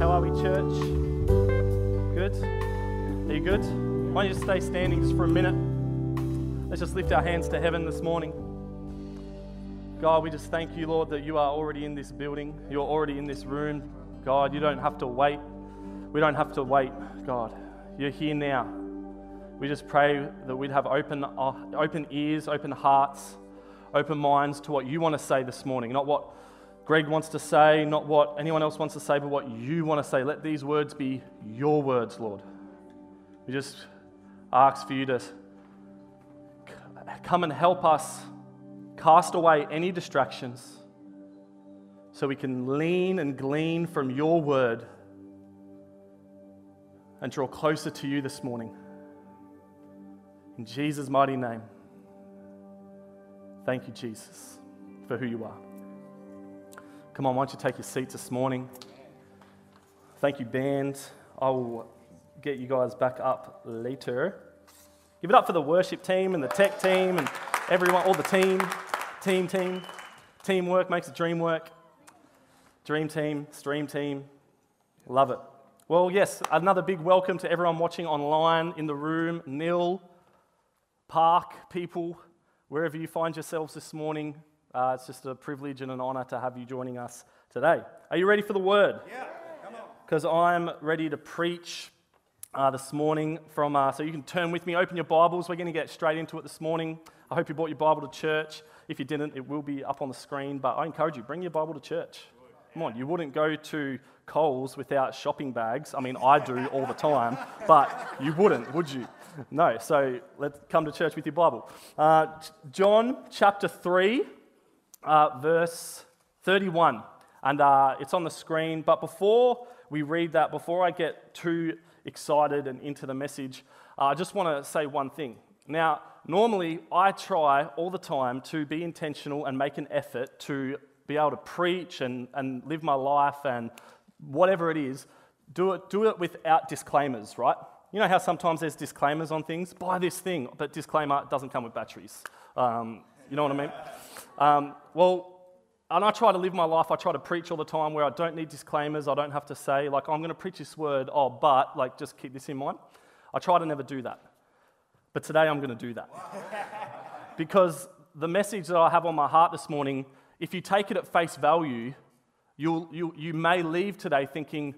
How are we, church? Good? Are you good? Why don't you just stay standing just for a minute? Let's just lift our hands to heaven this morning. God, we just thank you, Lord, that you are already in this building. You're already in this room. God, you don't have to wait. We don't have to wait, God. You're here now. We just pray that we'd have open, uh, open ears, open hearts, open minds to what you want to say this morning, not what Greg wants to say, not what anyone else wants to say, but what you want to say. Let these words be your words, Lord. We just ask for you to come and help us cast away any distractions so we can lean and glean from your word and draw closer to you this morning. In Jesus' mighty name. Thank you, Jesus, for who you are. Come on, why don't you take your seats this morning? Thank you, band. I will get you guys back up later. Give it up for the worship team and the tech team and everyone, all the team, team, team. Teamwork makes the dream work. Dream team, stream team. Love it. Well, yes, another big welcome to everyone watching online, in the room, Nil, Park, people, wherever you find yourselves this morning. Uh, it's just a privilege and an honor to have you joining us today. Are you ready for the word? Yeah, come on. Because I'm ready to preach uh, this morning from, uh, so you can turn with me, open your Bibles. We're going to get straight into it this morning. I hope you brought your Bible to church. If you didn't, it will be up on the screen, but I encourage you, bring your Bible to church. Come on, you wouldn't go to Coles without shopping bags. I mean, I do all the time, but you wouldn't, would you? No, so let's come to church with your Bible. Uh, John chapter 3 uh, verse 31. And uh, it's on the screen. But before we read that, before I get too excited and into the message, uh, I just want to say one thing. Now, normally I try all the time to be intentional and make an effort to be able to preach and, and live my life and whatever it is, do it, do it without disclaimers, right? You know how sometimes there's disclaimers on things? Buy this thing, but disclaimer doesn't come with batteries. Um, you know what I mean? Um, well, and I try to live my life, I try to preach all the time where I don't need disclaimers, I don't have to say, like, I'm going to preach this word, oh, but, like, just keep this in mind. I try to never do that. But today I'm going to do that. because the message that I have on my heart this morning, if you take it at face value, you'll, you, you may leave today thinking,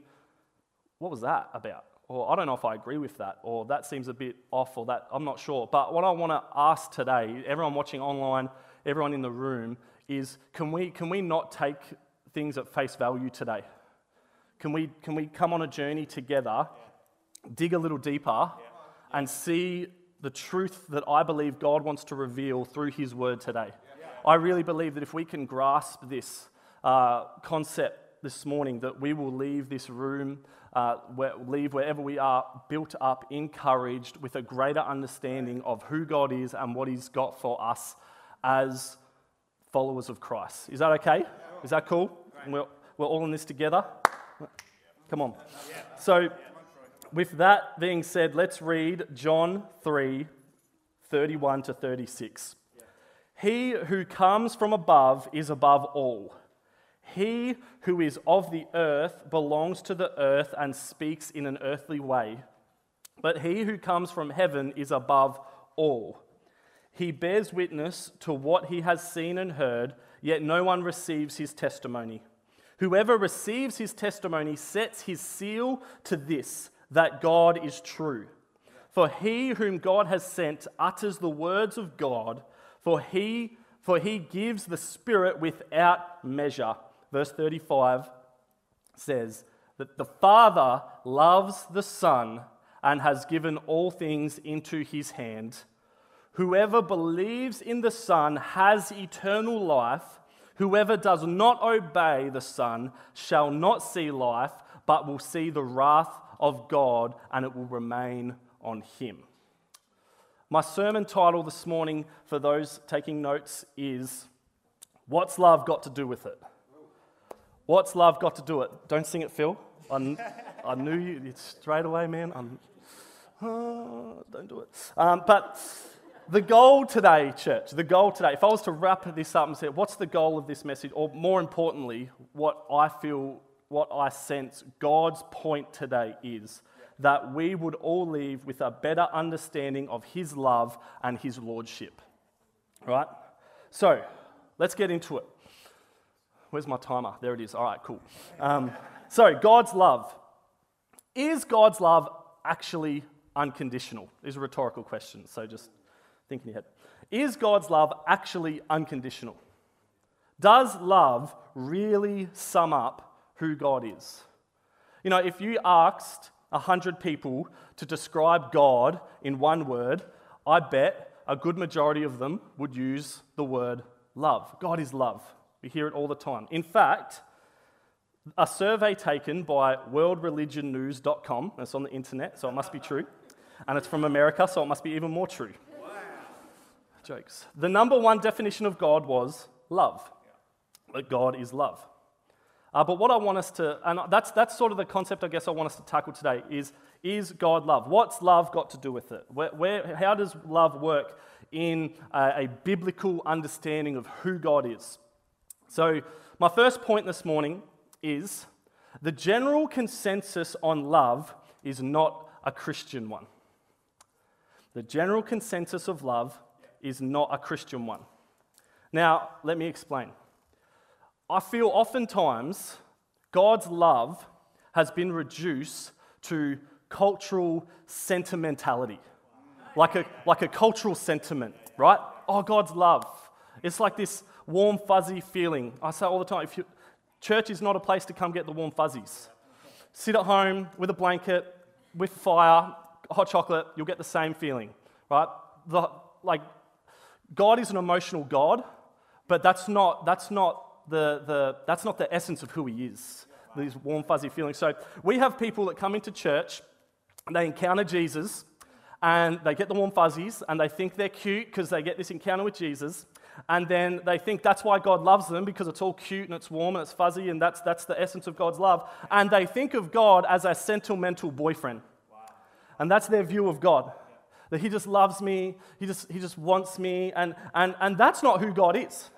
what was that about? Or I don't know if I agree with that, or that seems a bit off, or that, I'm not sure. But what I want to ask today, everyone watching online, everyone in the room, is can we, can we not take things at face value today? Can we, can we come on a journey together, dig a little deeper, and see the truth that I believe God wants to reveal through His Word today? I really believe that if we can grasp this uh, concept this morning, that we will leave this room, uh, where, leave wherever we are, built up, encouraged, with a greater understanding of who God is and what He's got for us as followers of Christ. Is that okay? Is that cool? We're, we're all in this together? Come on. So, with that being said, let's read John 3 31 to 36. He who comes from above is above all. He who is of the earth belongs to the earth and speaks in an earthly way. But he who comes from heaven is above all. He bears witness to what he has seen and heard, yet no one receives his testimony. Whoever receives his testimony sets his seal to this that God is true. For he whom God has sent utters the words of God, for he, for he gives the Spirit without measure. Verse 35 says that the Father loves the Son and has given all things into his hand. Whoever believes in the Son has eternal life. Whoever does not obey the Son shall not see life, but will see the wrath of God, and it will remain on him. My sermon title this morning, for those taking notes, is What's Love Got to Do with It? What's love got to do it? Don't sing it, Phil. I, knew you straight away, man. Oh, don't do it. Um, but the goal today, church, the goal today, if I was to wrap this up and say, what's the goal of this message? Or more importantly, what I feel what I sense God's point today is that we would all leave with a better understanding of His love and His lordship. Right? So, let's get into it. Where's my timer? There it is. All right, cool. Um, so, God's love. Is God's love actually unconditional? These are rhetorical questions, so just think in your head. Is God's love actually unconditional? Does love really sum up who God is? You know, if you asked 100 people to describe God in one word, I bet a good majority of them would use the word love. God is love. We hear it all the time. In fact, a survey taken by worldreligionnews.com, it's on the internet, so it must be true, and it's from America, so it must be even more true. Jokes. The number one definition of God was love, that God is love. Uh, but what I want us to, and that's, that's sort of the concept I guess I want us to tackle today, is is God love? What's love got to do with it? Where, where how does love work in a, a biblical understanding of who God is? So, my first point this morning is the general consensus on love is not a Christian one. The general consensus of love is not a Christian one. Now, let me explain. I feel oftentimes God's love has been reduced to cultural sentimentality, like a, like a cultural sentiment, right? Oh, God's love. It's like this warm, fuzzy feeling. I say all the time if you, church is not a place to come get the warm fuzzies. Sit at home with a blanket, with fire, hot chocolate, you'll get the same feeling, right? The, like, God is an emotional God, but that's not, that's not the, the, that's not the essence of who he is, these warm, fuzzy feelings. So we have people that come into church, they encounter Jesus, and they get the warm fuzzies, and they think they're cute because they get this encounter with Jesus. And then they think that's why God loves them because it's all cute and it's warm and it's fuzzy, and that's, that's the essence of God's love. And they think of God as a sentimental boyfriend. Wow. And that's their view of God. That he just loves me, he just, he just wants me, and, and, and that's not who God is.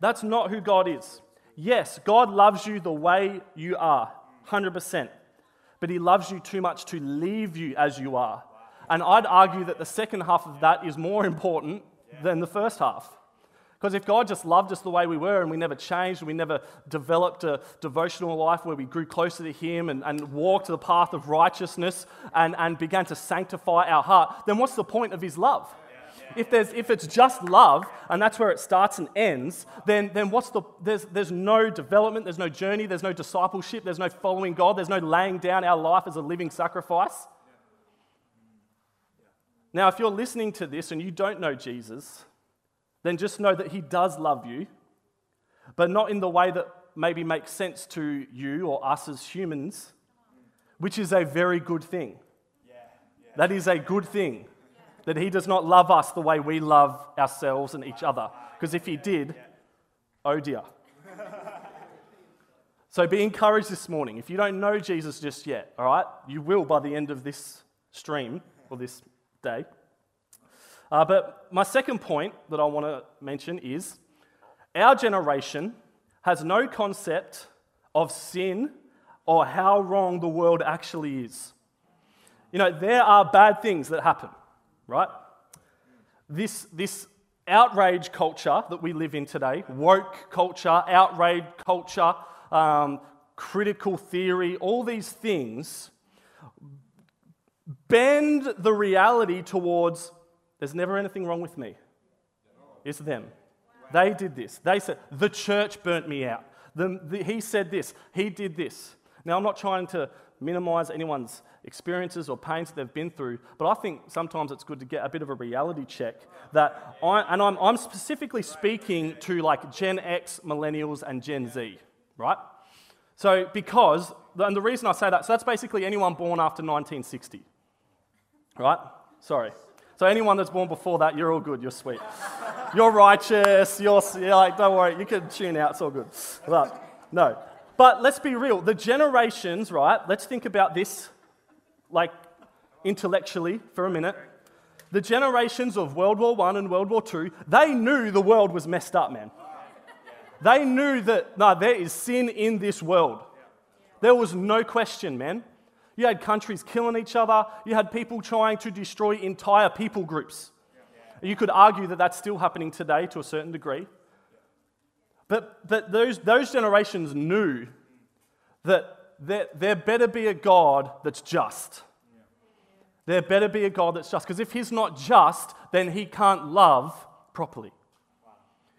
That's not who God is. Yes, God loves you the way you are, 100%. But He loves you too much to leave you as you are. And I'd argue that the second half of that is more important than the first half. Because if God just loved us the way we were and we never changed, and we never developed a devotional life where we grew closer to Him and, and walked the path of righteousness and, and began to sanctify our heart, then what's the point of His love? if, there's, if it's just love and that's where it starts and ends, then, then what's the, there's, there's no development, there's no journey, there's no discipleship, there's no following God, there's no laying down our life as a living sacrifice. Now, if you're listening to this and you don't know Jesus, then just know that He does love you, but not in the way that maybe makes sense to you or us as humans, which is a very good thing. That is a good thing that He does not love us the way we love ourselves and each other. Because if He did, oh dear. So be encouraged this morning. If you don't know Jesus just yet, all right, you will by the end of this stream or this day. Uh, but my second point that I want to mention is our generation has no concept of sin or how wrong the world actually is. You know, there are bad things that happen right? This, this outrage culture that we live in today, woke culture, outrage culture, um, critical theory, all these things bend the reality towards there's never anything wrong with me. It's them. They did this. They said, the church burnt me out. The, the, he said this. He did this. Now, I'm not trying to minimize anyone's experiences or pains they've been through, but I think sometimes it's good to get a bit of a reality check that I, and I'm, I'm specifically speaking to like Gen X, millennials, and Gen Z, right? So, because, and the reason I say that, so that's basically anyone born after 1960, right? Sorry. So, anyone that's born before that, you're all good, you're sweet. You're righteous, you're, you're like, don't worry, you can tune out, it's all good. But, no. But let's be real. The generations, right? Let's think about this like intellectually for a minute. The generations of World War I and World War II, they knew the world was messed up, man. They knew that, no, there is sin in this world. There was no question, man. You had countries killing each other, you had people trying to destroy entire people groups. You could argue that that's still happening today to a certain degree. But, but those, those generations knew that there, there better be a God that's just. There better be a God that's just. Because if He's not just, then He can't love properly.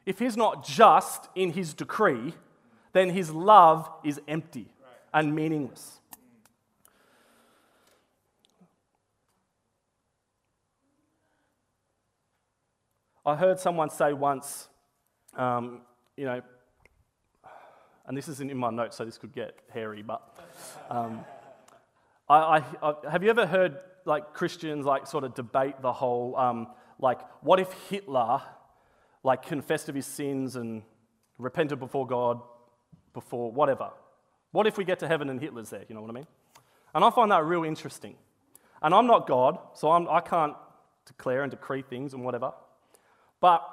If He's not just in His decree, then His love is empty and meaningless. I heard someone say once, um, you know, and this isn't in my notes, so this could get hairy, but um, I, I, I, have you ever heard like Christians like sort of debate the whole, um, like, what if Hitler like confessed of his sins and repented before God, before whatever? What if we get to heaven and Hitler's there? You know what I mean? And I find that real interesting. And I'm not God, so I'm, I can't declare and decree things and whatever. But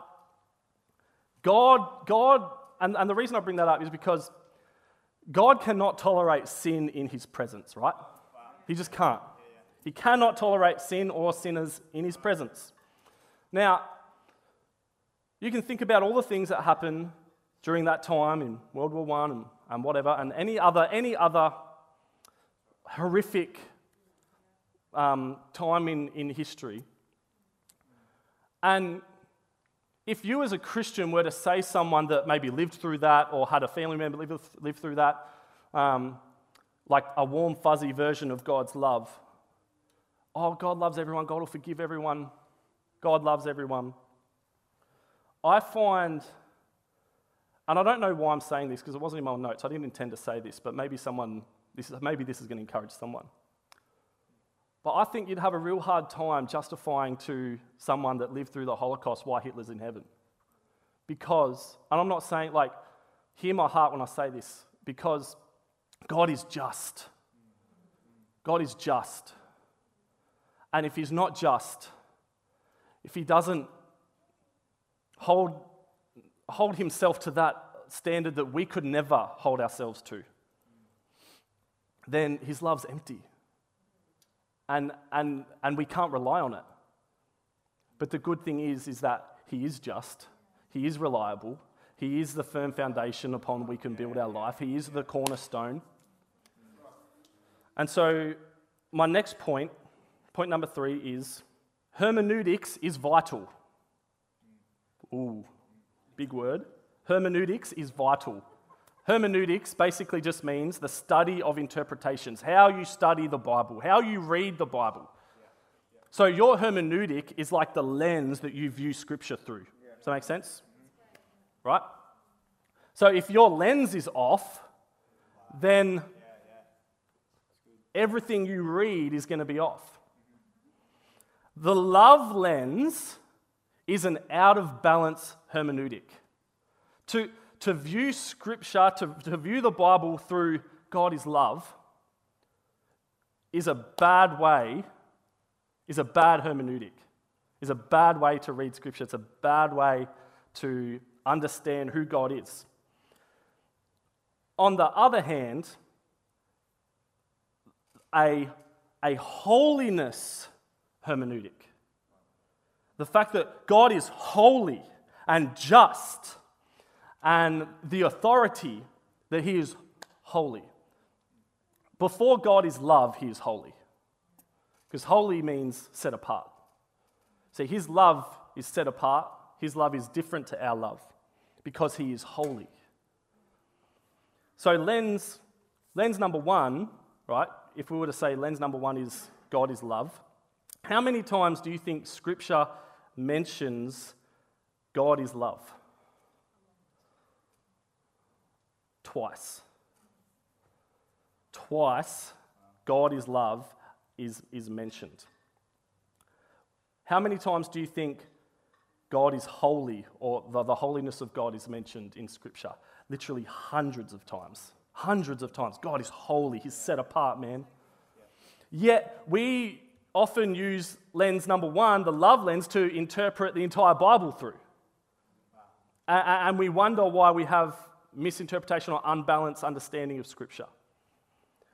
God, God, and, and the reason I bring that up is because God cannot tolerate sin in his presence, right? He just can't. He cannot tolerate sin or sinners in his presence. Now, you can think about all the things that happened during that time in World War I and, and whatever, and any other, any other horrific um, time in, in history. And if you, as a Christian, were to say someone that maybe lived through that or had a family member live, live through that, um, like a warm, fuzzy version of God's love, oh, God loves everyone, God will forgive everyone, God loves everyone. I find, and I don't know why I'm saying this because it wasn't in my notes, I didn't intend to say this, but maybe someone, this is, maybe this is going to encourage someone. But I think you'd have a real hard time justifying to someone that lived through the Holocaust why Hitler's in heaven. Because, and I'm not saying, like, hear my heart when I say this, because God is just. God is just. And if He's not just, if He doesn't hold, hold Himself to that standard that we could never hold ourselves to, then His love's empty and, and, and we can't rely on it. But the good thing is, is that He is just, He is reliable, He is the firm foundation upon we can build our life, He is the cornerstone. And so, my next point, point number three, is hermeneutics is vital. Ooh, big word. Hermeneutics is vital. Hermeneutics basically just means the study of interpretations, how you study the Bible, how you read the Bible. So your hermeneutic is like the lens that you view Scripture through. Does that make sense? Right? So if your lens is off, then everything you read is going to be off. The love lens is an out of balance hermeneutic. To, to view Scripture, to, to view the Bible through God is love, is a bad way, is a bad hermeneutic, is a bad way to read Scripture. It's a bad way to understand who God is. On the other hand, a, a holiness hermeneutic, the fact that God is holy and just and the authority that He is holy. Before God is love, He is holy. Because holy means set apart. See, His love is set apart, His love is different to our love because He is holy. So, lens, lens number one, right? If we were to say lens number one is God is love, how many times do you think Scripture mentions God is love? Twice. Twice, God is love is, is mentioned. How many times do you think God is holy or the, the holiness of God is mentioned in Scripture? Literally hundreds of times. Hundreds of times. God is holy, He's set apart, man. Yet we often use lens number one, the love lens, to interpret the entire Bible through. And we wonder why we have misinterpretation or unbalanced understanding of Scripture.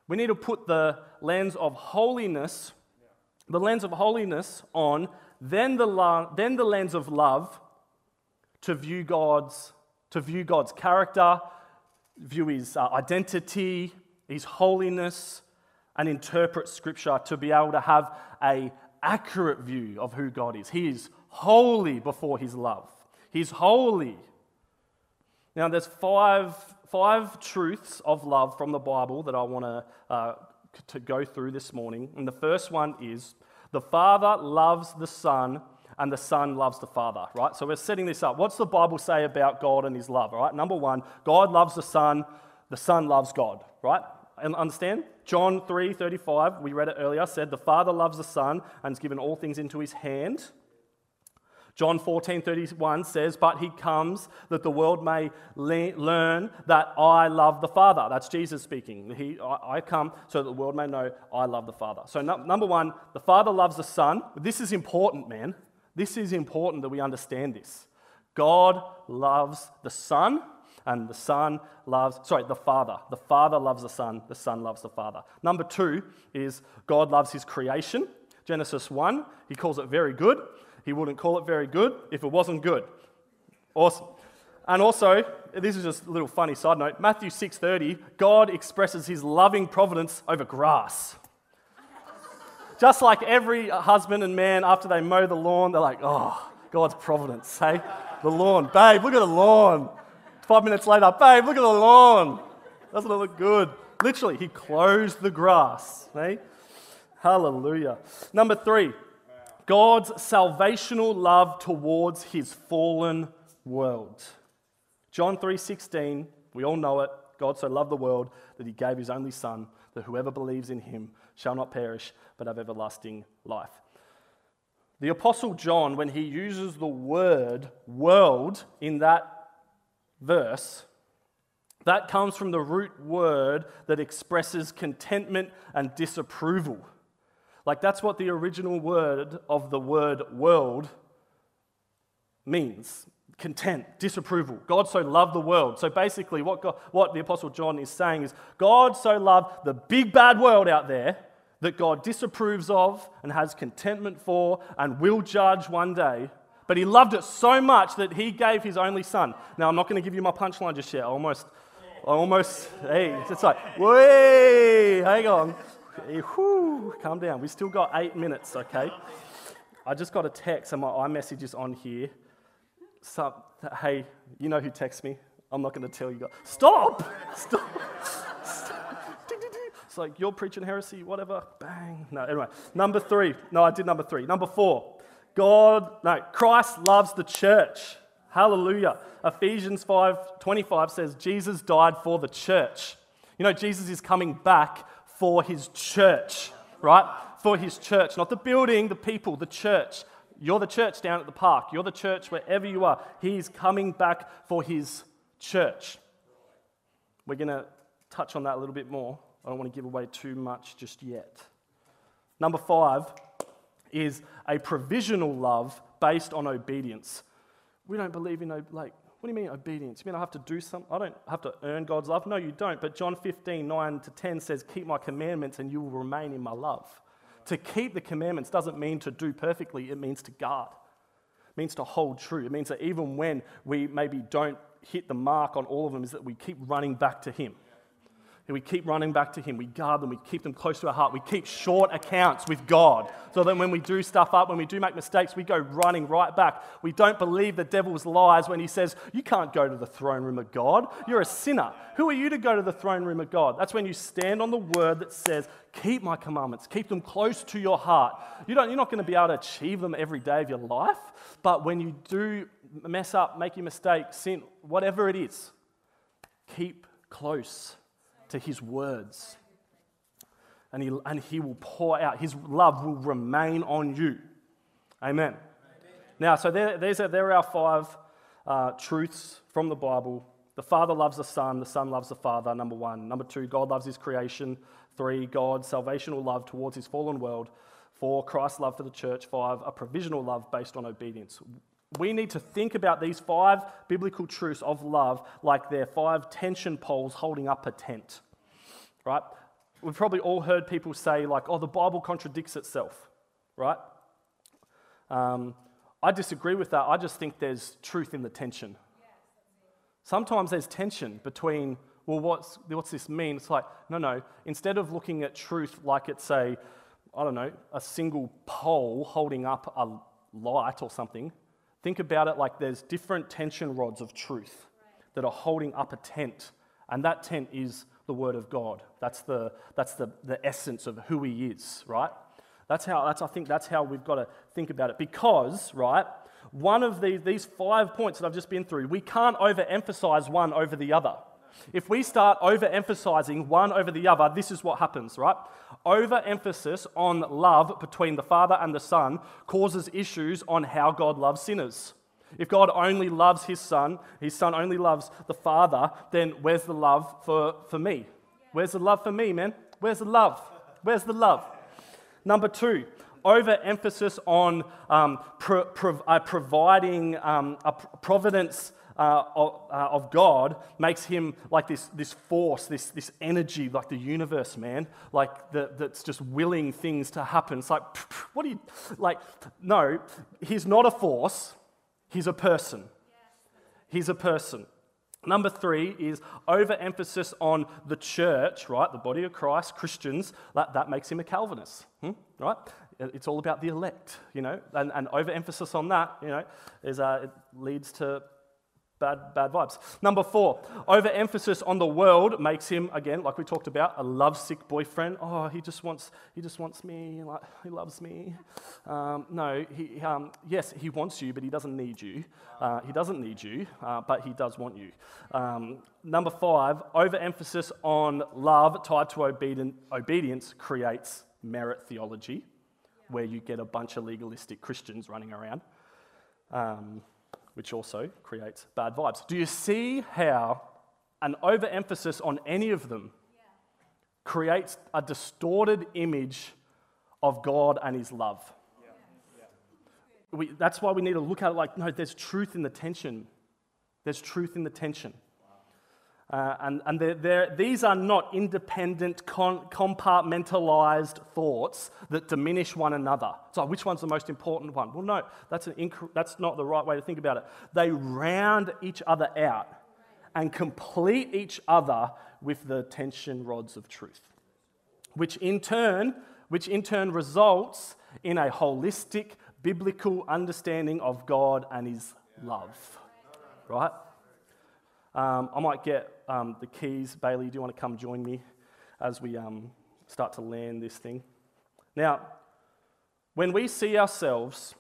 We need to put the lens of holiness, the lens of holiness on, then the, lo- then the lens of love to view God's, to view God's character, view his uh, identity, his holiness, and interpret scripture to be able to have a accurate view of who God is. He is holy before his love. He's holy. Now, there's five, five truths of love from the Bible that I want to, uh, to go through this morning. And the first one is the Father loves the Son, and the Son loves the Father, right? So we're setting this up. What's the Bible say about God and his love, right? Number one, God loves the Son, the Son loves God, right? And understand? John 3 35, we read it earlier, said, The Father loves the Son and has given all things into his hand. John 14, 31 says, But he comes that the world may le- learn that I love the Father. That's Jesus speaking. He, I, I, come so that the world may know I love the Father. So, no, number one, the Father loves the Son. This is important, man. This is important that we understand this. God loves the Son, and the Son loves, sorry, the Father. The Father loves the Son, the Son loves the Father. Number two is God loves his creation. Genesis 1, he calls it very good. He wouldn't call it very good if it wasn't good. Awesome. And also, this is just a little funny side note. Matthew 6:30, God expresses his loving providence over grass. just like every husband and man after they mow the lawn, they're like, "Oh, God's providence, hey? The lawn. Babe, look at the lawn." 5 minutes later, "Babe, look at the lawn." Doesn't it look good? Literally, he closed the grass, hey? Hallelujah. Number 3, God's salvational love towards his fallen world. John 3:16, we all know it. God so loved the world that he gave his only son that whoever believes in him shall not perish but have everlasting life. The apostle John when he uses the word world in that verse that comes from the root word that expresses contentment and disapproval. Like, that's what the original word of the word world means content, disapproval. God so loved the world. So basically, what, God, what the Apostle John is saying is God so loved the big bad world out there that God disapproves of and has contentment for and will judge one day. But he loved it so much that he gave his only son. Now, I'm not going to give you my punchline just yet. I almost, I almost, hey, it's like, wait, hang on. Whew, calm down. We still got eight minutes, okay? I just got a text, and my iMessage is on here. So, hey, you know who texts me? I'm not going to tell you guys. Stop! Stop! It's like, you're preaching heresy, whatever. Bang. No, anyway. Number three. No, I did number three. Number four. God, no, Christ loves the church. Hallelujah. Ephesians 5 25 says, Jesus died for the church. You know, Jesus is coming back for his church, right? For his church, not the building, the people, the church. You're the church down at the park. You're the church wherever you are. He's coming back for his church. We're going to touch on that a little bit more. I don't want to give away too much just yet. Number five is a provisional love based on obedience. We don't believe in, like, what do you mean obedience? You mean I have to do something? I don't have to earn God's love. No, you don't. But John 15, 9 to 10 says, Keep my commandments and you will remain in my love. To keep the commandments doesn't mean to do perfectly, it means to guard. It means to hold true. It means that even when we maybe don't hit the mark on all of them, is that we keep running back to Him. And we keep running back to Him. We guard them. We keep them close to our heart. We keep short accounts with God. So that when we do stuff up, when we do make mistakes, we go running right back. We don't believe the devil's lies when he says, You can't go to the throne room of God. You're a sinner. Who are you to go to the throne room of God? That's when you stand on the word that says, Keep my commandments. Keep them close to your heart. You don't, you're not going to be able to achieve them every day of your life. But when you do mess up, make a mistake, sin, whatever it is, keep close to his words. And he, and he will pour out, his love will remain on you. Amen. Amen. Now, so there, there's a, there are our five uh, truths from the Bible. The Father loves the Son, the Son loves the Father, number one. Number two, God loves his creation. Three, God's salvational love towards his fallen world. Four, Christ's love for the church. Five, a provisional love based on obedience we need to think about these five biblical truths of love like they're five tension poles holding up a tent. Right? we've probably all heard people say, like, oh, the Bible contradicts itself, right? Um, I disagree with that. I just think there's truth in the tension. Sometimes there's tension between, well, what's, what's this mean? It's like, no, no. Instead of looking at truth like it's a, I don't know, a single pole holding up a light or something, think about it like there's different tension rods of truth that are holding up a tent. And that tent is the Word of God. That's the, that's the, the essence of who He is, right? That's how, that's, I think that's how we've got to think about it. Because, right, one of these, these five points that I've just been through, we can't overemphasize one over the other. If we start overemphasizing one over the other, this is what happens, right? Overemphasis on love between the Father and the Son causes issues on how God loves sinners. If God only loves his Son, his Son only loves the Father, then where's the love for, for me? Where's the love for me, man? Where's the love? Where's the love? Number two, overemphasis on um, pro- uh, providing um, a providence uh, of, uh, of, God makes him like this, this force, this, this energy, like the universe, man, like the, that's just willing things to happen. It's like, what do you, like, no, he's not a force, he's a person. He's a person. Number three is overemphasis on the church, right? The body of Christ, Christians. That, that makes him a Calvinist, hmm? right? It's all about the elect, you know, and, and overemphasis on that, you know, is, uh, it leads to bad, bad vibes. Number four, overemphasis on the world makes him, again, like we talked about, a lovesick boyfriend. Oh, he just wants, he just wants me, like, he loves me. Um, no, he, um, yes, he wants you, but he doesn't need you. Uh, he doesn't need you, uh, but he does want you. Um, number five, overemphasis on love tied to obedient, obedience creates merit theology, where you get a bunch of legalistic Christians running around. Um, which also creates bad vibes. Do you see how an overemphasis on any of them creates a distorted image of God and His love? We, that's why we need to look at it like, no, there's truth in the tension. There's truth in the tension. Uh, and and they're, they're, these are not independent, con- compartmentalized thoughts that diminish one another. So, which one's the most important one? Well, no, that's, an inc- that's not the right way to think about it. They round each other out and complete each other with the tension rods of truth, which in turn, which in turn results in a holistic biblical understanding of God and His love. Right? Um, I might get um, the keys. Bailey, do you want to come join me as we um, start to land this thing? Now, when we see ourselves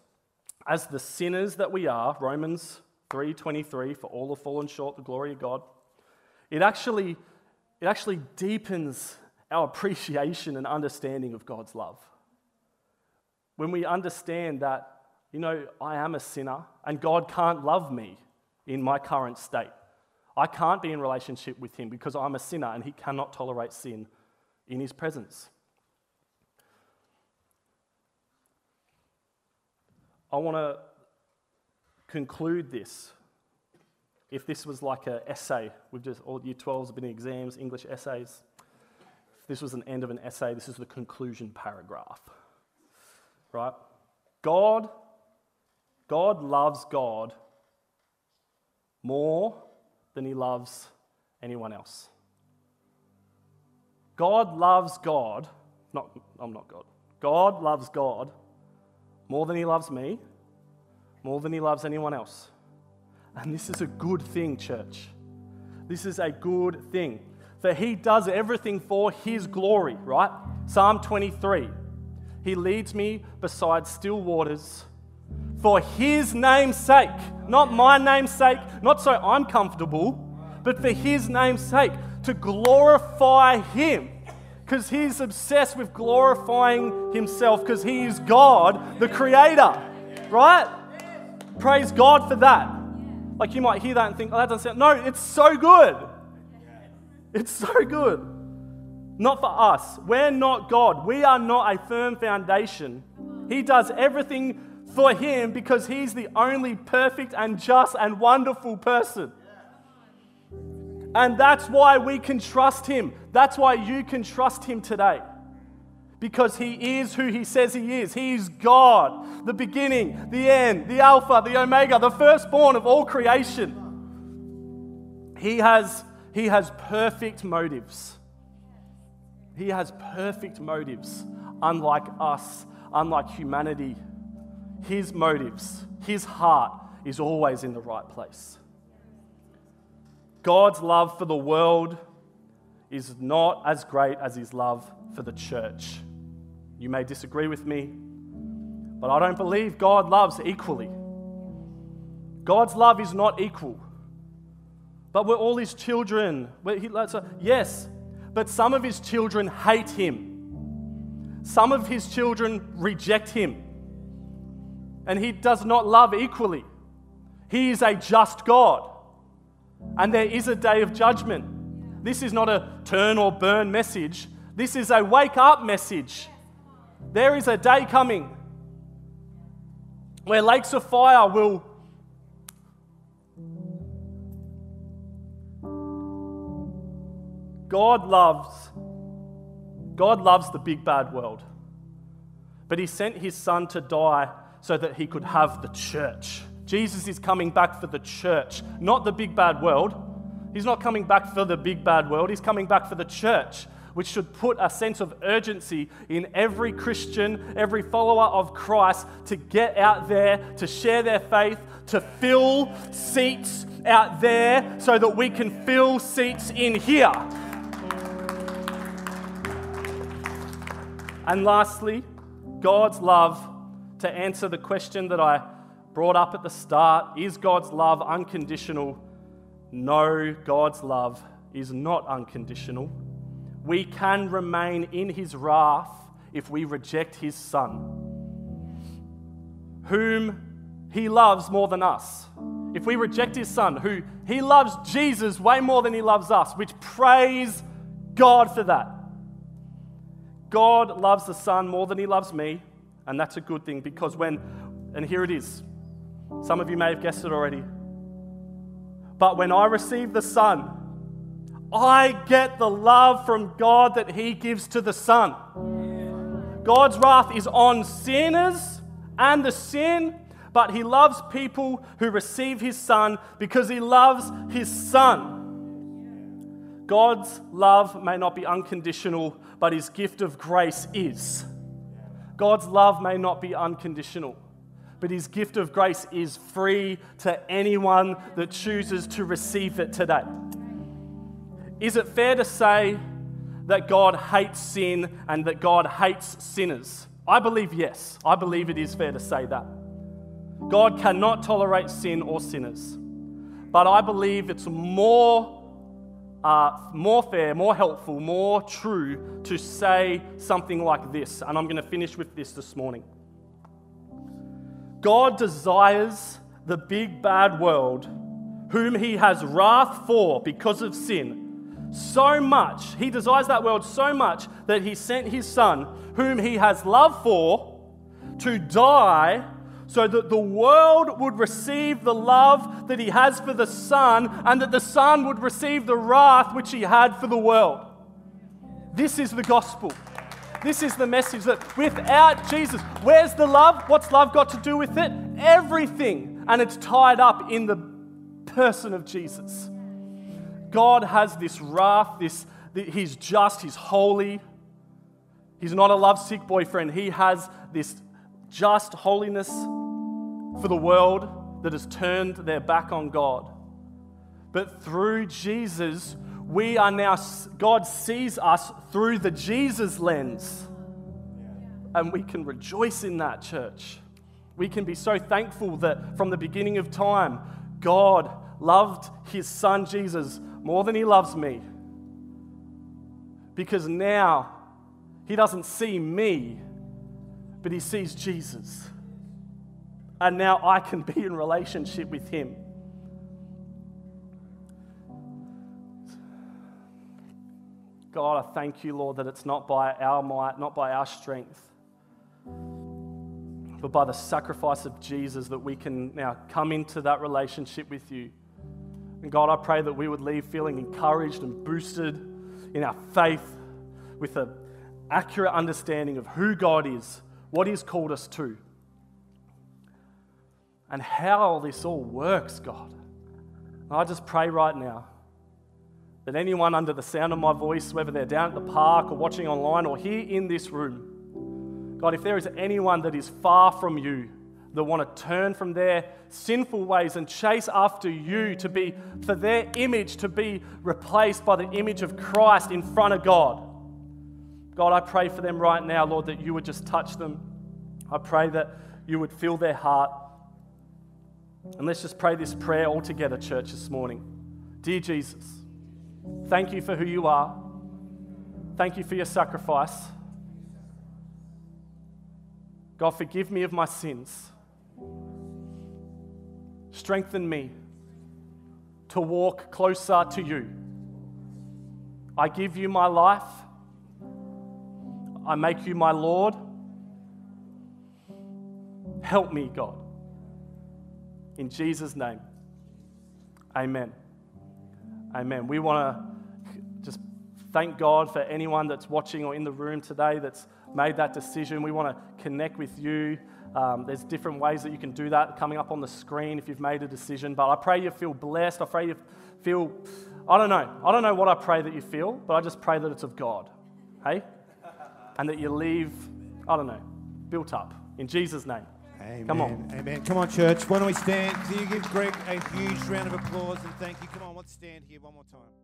as the sinners that we are, Romans 3:23, for all have fallen short the glory of God, it actually, it actually deepens our appreciation and understanding of God's love. When we understand that, you know, I am a sinner and God can't love me in my current state. I can't be in relationship with him because I'm a sinner and he cannot tolerate sin in his presence. I want to conclude this. If this was like an essay, we've just all year 12s have been exams, English essays. If this was an end of an essay, this is the conclusion paragraph. Right? God, God loves God more than he loves anyone else. God loves God, not, I'm not God. God loves God more than he loves me, more than he loves anyone else. And this is a good thing, church. This is a good thing. For he does everything for his glory, right? Psalm 23. He leads me beside still waters for his name's sake, not my name's sake, not so I'm comfortable, but for his name's sake, to glorify him. Because he's obsessed with glorifying himself, because he is God, the creator, right? Praise God for that. Like you might hear that and think, oh, that doesn't sound. No, it's so good. It's so good. Not for us. We're not God. We are not a firm foundation. He does everything for him because he's the only perfect and just and wonderful person. And that's why we can trust him. That's why you can trust him today. Because he is who he says he is. He is God, the beginning, the end, the Alpha, the Omega, the firstborn of all creation. He has, he has perfect motives. He has perfect motives, unlike us, unlike humanity. His motives, his heart is always in the right place. God's love for the world is not as great as his love for the church. You may disagree with me, but I don't believe God loves equally. God's love is not equal. But we're all his children. He, yes, but some of his children hate him. Some of his children reject him. And he does not love equally. He is a just God. And there is a day of judgment. This is not a turn or burn message. This is a wake up message. There is a day coming where lakes of fire will God loves God loves the big bad world. But he sent his son to die so that he could have the church. Jesus is coming back for the church, not the big bad world. He's not coming back for the big bad world, he's coming back for the church, which should put a sense of urgency in every Christian, every follower of Christ to get out there, to share their faith, to fill seats out there so that we can fill seats in here. And lastly, God's love to answer the question that I brought up at the start is God's love unconditional? No, God's love is not unconditional. We can remain in his wrath if we reject his son, whom he loves more than us. If we reject his son, who he loves Jesus way more than he loves us, which praise God for that. God loves the son more than he loves me, and that's a good thing because when, and here it is, some of you may have guessed it already. But when I receive the Son, I get the love from God that He gives to the Son. God's wrath is on sinners and the sin, but He loves people who receive His Son because He loves His Son. God's love may not be unconditional, but His gift of grace is. God's love may not be unconditional, but his gift of grace is free to anyone that chooses to receive it today. Is it fair to say that God hates sin and that God hates sinners? I believe yes. I believe it is fair to say that. God cannot tolerate sin or sinners. But I believe it's more, uh, more fair, more helpful, more true to say something like this. And I'm going to finish with this this morning. God desires the big bad world, whom he has wrath for because of sin, so much. He desires that world so much that he sent his son, whom he has love for, to die so that the world would receive the love that he has for the Son, and that the Son would receive the wrath which he had for the world. This is the gospel. This is the message that without Jesus, where's the love? What's love got to do with it? Everything. And it's tied up in the person of Jesus. God has this wrath, this, he's just, he's holy. He's not a lovesick boyfriend. He has this just holiness for the world that has turned their back on God. But through Jesus, we are now, God sees us through the Jesus lens. And we can rejoice in that, church. We can be so thankful that from the beginning of time, God loved his son Jesus more than he loves me. Because now he doesn't see me, but he sees Jesus. And now I can be in relationship with him. God, I thank you, Lord, that it's not by our might, not by our strength, but by the sacrifice of Jesus that we can now come into that relationship with you. And God, I pray that we would leave feeling encouraged and boosted in our faith with an accurate understanding of who God is, what He's called us to, and how this all works, God. And I just pray right now that anyone under the sound of my voice, whether they're down at the park or watching online or here in this room, God, if there is anyone that is far from you, that want to turn from their sinful ways and chase after you to be, for their image to be replaced by the image of Christ in front of God. God, I pray for them right now, Lord, that you would just touch them. I pray that you would fill their heart. And let's just pray this prayer all together, church, this morning. Dear Jesus, thank you for who you are. Thank you for your sacrifice. God, forgive me of my sins. Strengthen me to walk closer to you. I give you my life. I make you my Lord. Help me, God. In Jesus' name. Amen. Amen. We want to just thank God for anyone that's watching or in the room today that's made that decision. We want to connect with you. Um, there's different ways that you can do that coming up on the screen if you've made a decision. But I pray you feel blessed. I pray you feel, I don't know. I don't know what I pray that you feel, but I just pray that it's of God. Hey? And that you leave, I don't know, built up. In Jesus' name. Amen. Come on. Amen. Come on, church. Why don't we stand? Do you give Greg a huge round of applause and thank you? Come on, let's stand here one more time.